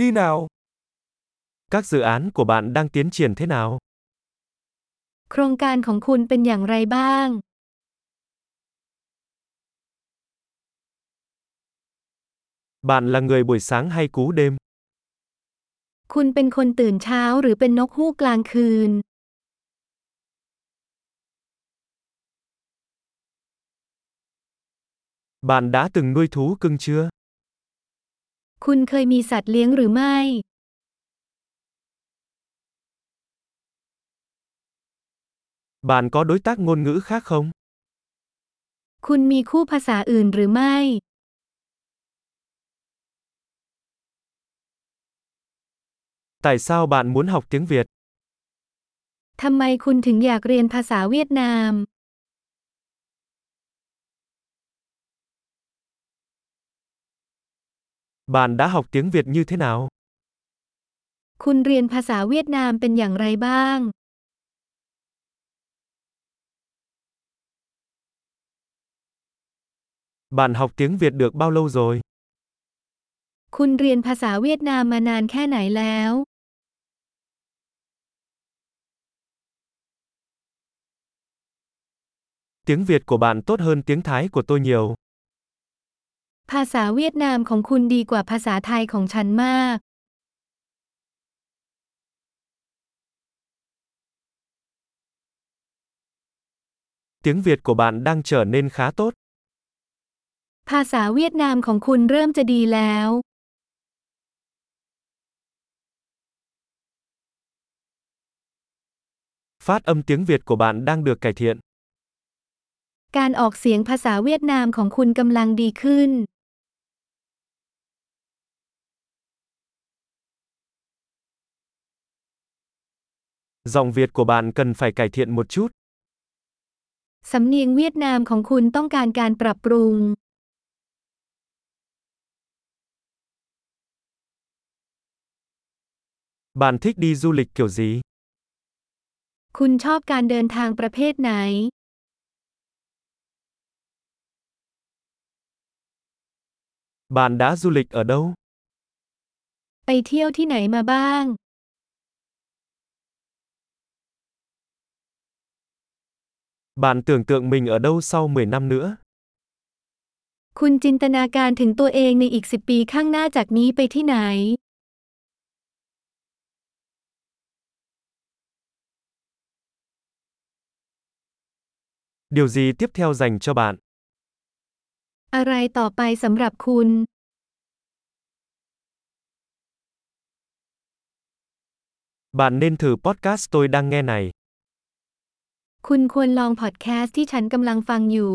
đi nào? Các dự án của bạn đang tiến triển thế nào? โครงการของคุณเป็นอย่างไรบ้าง Bạn là người buổi sáng hay cú đêm? คุณเป็นคนตื่นเช้าหรือเป็นนกฮูกกลางคืน Bạn đã từng nuôi thú cưng chưa? คุณเคยมีสัตว์เลี้ยงหรือไม่ Bạn có đối tác ngôn ngữ khác không? คุณมีคู่ภาษาอื่นหรือไม่ Tại sao bạn muốn học tiếng Việt? ทำไมคุณถึงอยากเรียนภาษาเวียดนาม Bạn đã học tiếng Việt như thế nào? คุณเรียนภาษาเวียดนามเป็นอย่างไรบ้าง Bạn học tiếng Việt được bao lâu rồi? คุณเรียนภาษาเวียดนามมานานแค่ไหนแล้ว Tiếng Việt của bạn tốt hơn tiếng Thái của tôi nhiều. ภาษาเวียดนามของคุณดีกว่าภาษาไทยของฉันมาก Tiếng Việt của bạn đang trở nên khá tốt. ภาษาเวียดนามของคุณเริ่มจะดีแล้ว Phát âm tiếng Việt của bạn đang được cải thiện. การออกเสียงภาษาเวียดนามของคุณกำลังดีขึ้น Giọng Việt của bạn cần phải cải thiện một chút. สำเนียงเวียดนามของคุณต้องการการปรับปรุง Bạn thích đi du lịch kiểu gì? คุณชอบการเดินทางประเภทไหน Bạn đã du lịch ở đâu? ไปเที่ยวที่ไหนมาบ้าง Bạn tưởng tượng mình ở đâu sau 10 năm nữa? คุณจินตนาการถึงตัวเองในอีกสิบปีข้างหน้าจากนี้ไปที่ไหน Điều gì tiếp theo dành cho bạn? อะไรต่อไปสำหรับคุณ Bạn nên thử podcast tôi đang nghe này. คุณควรลองพอดแคสต์ที่ฉันกำลังฟังอยู่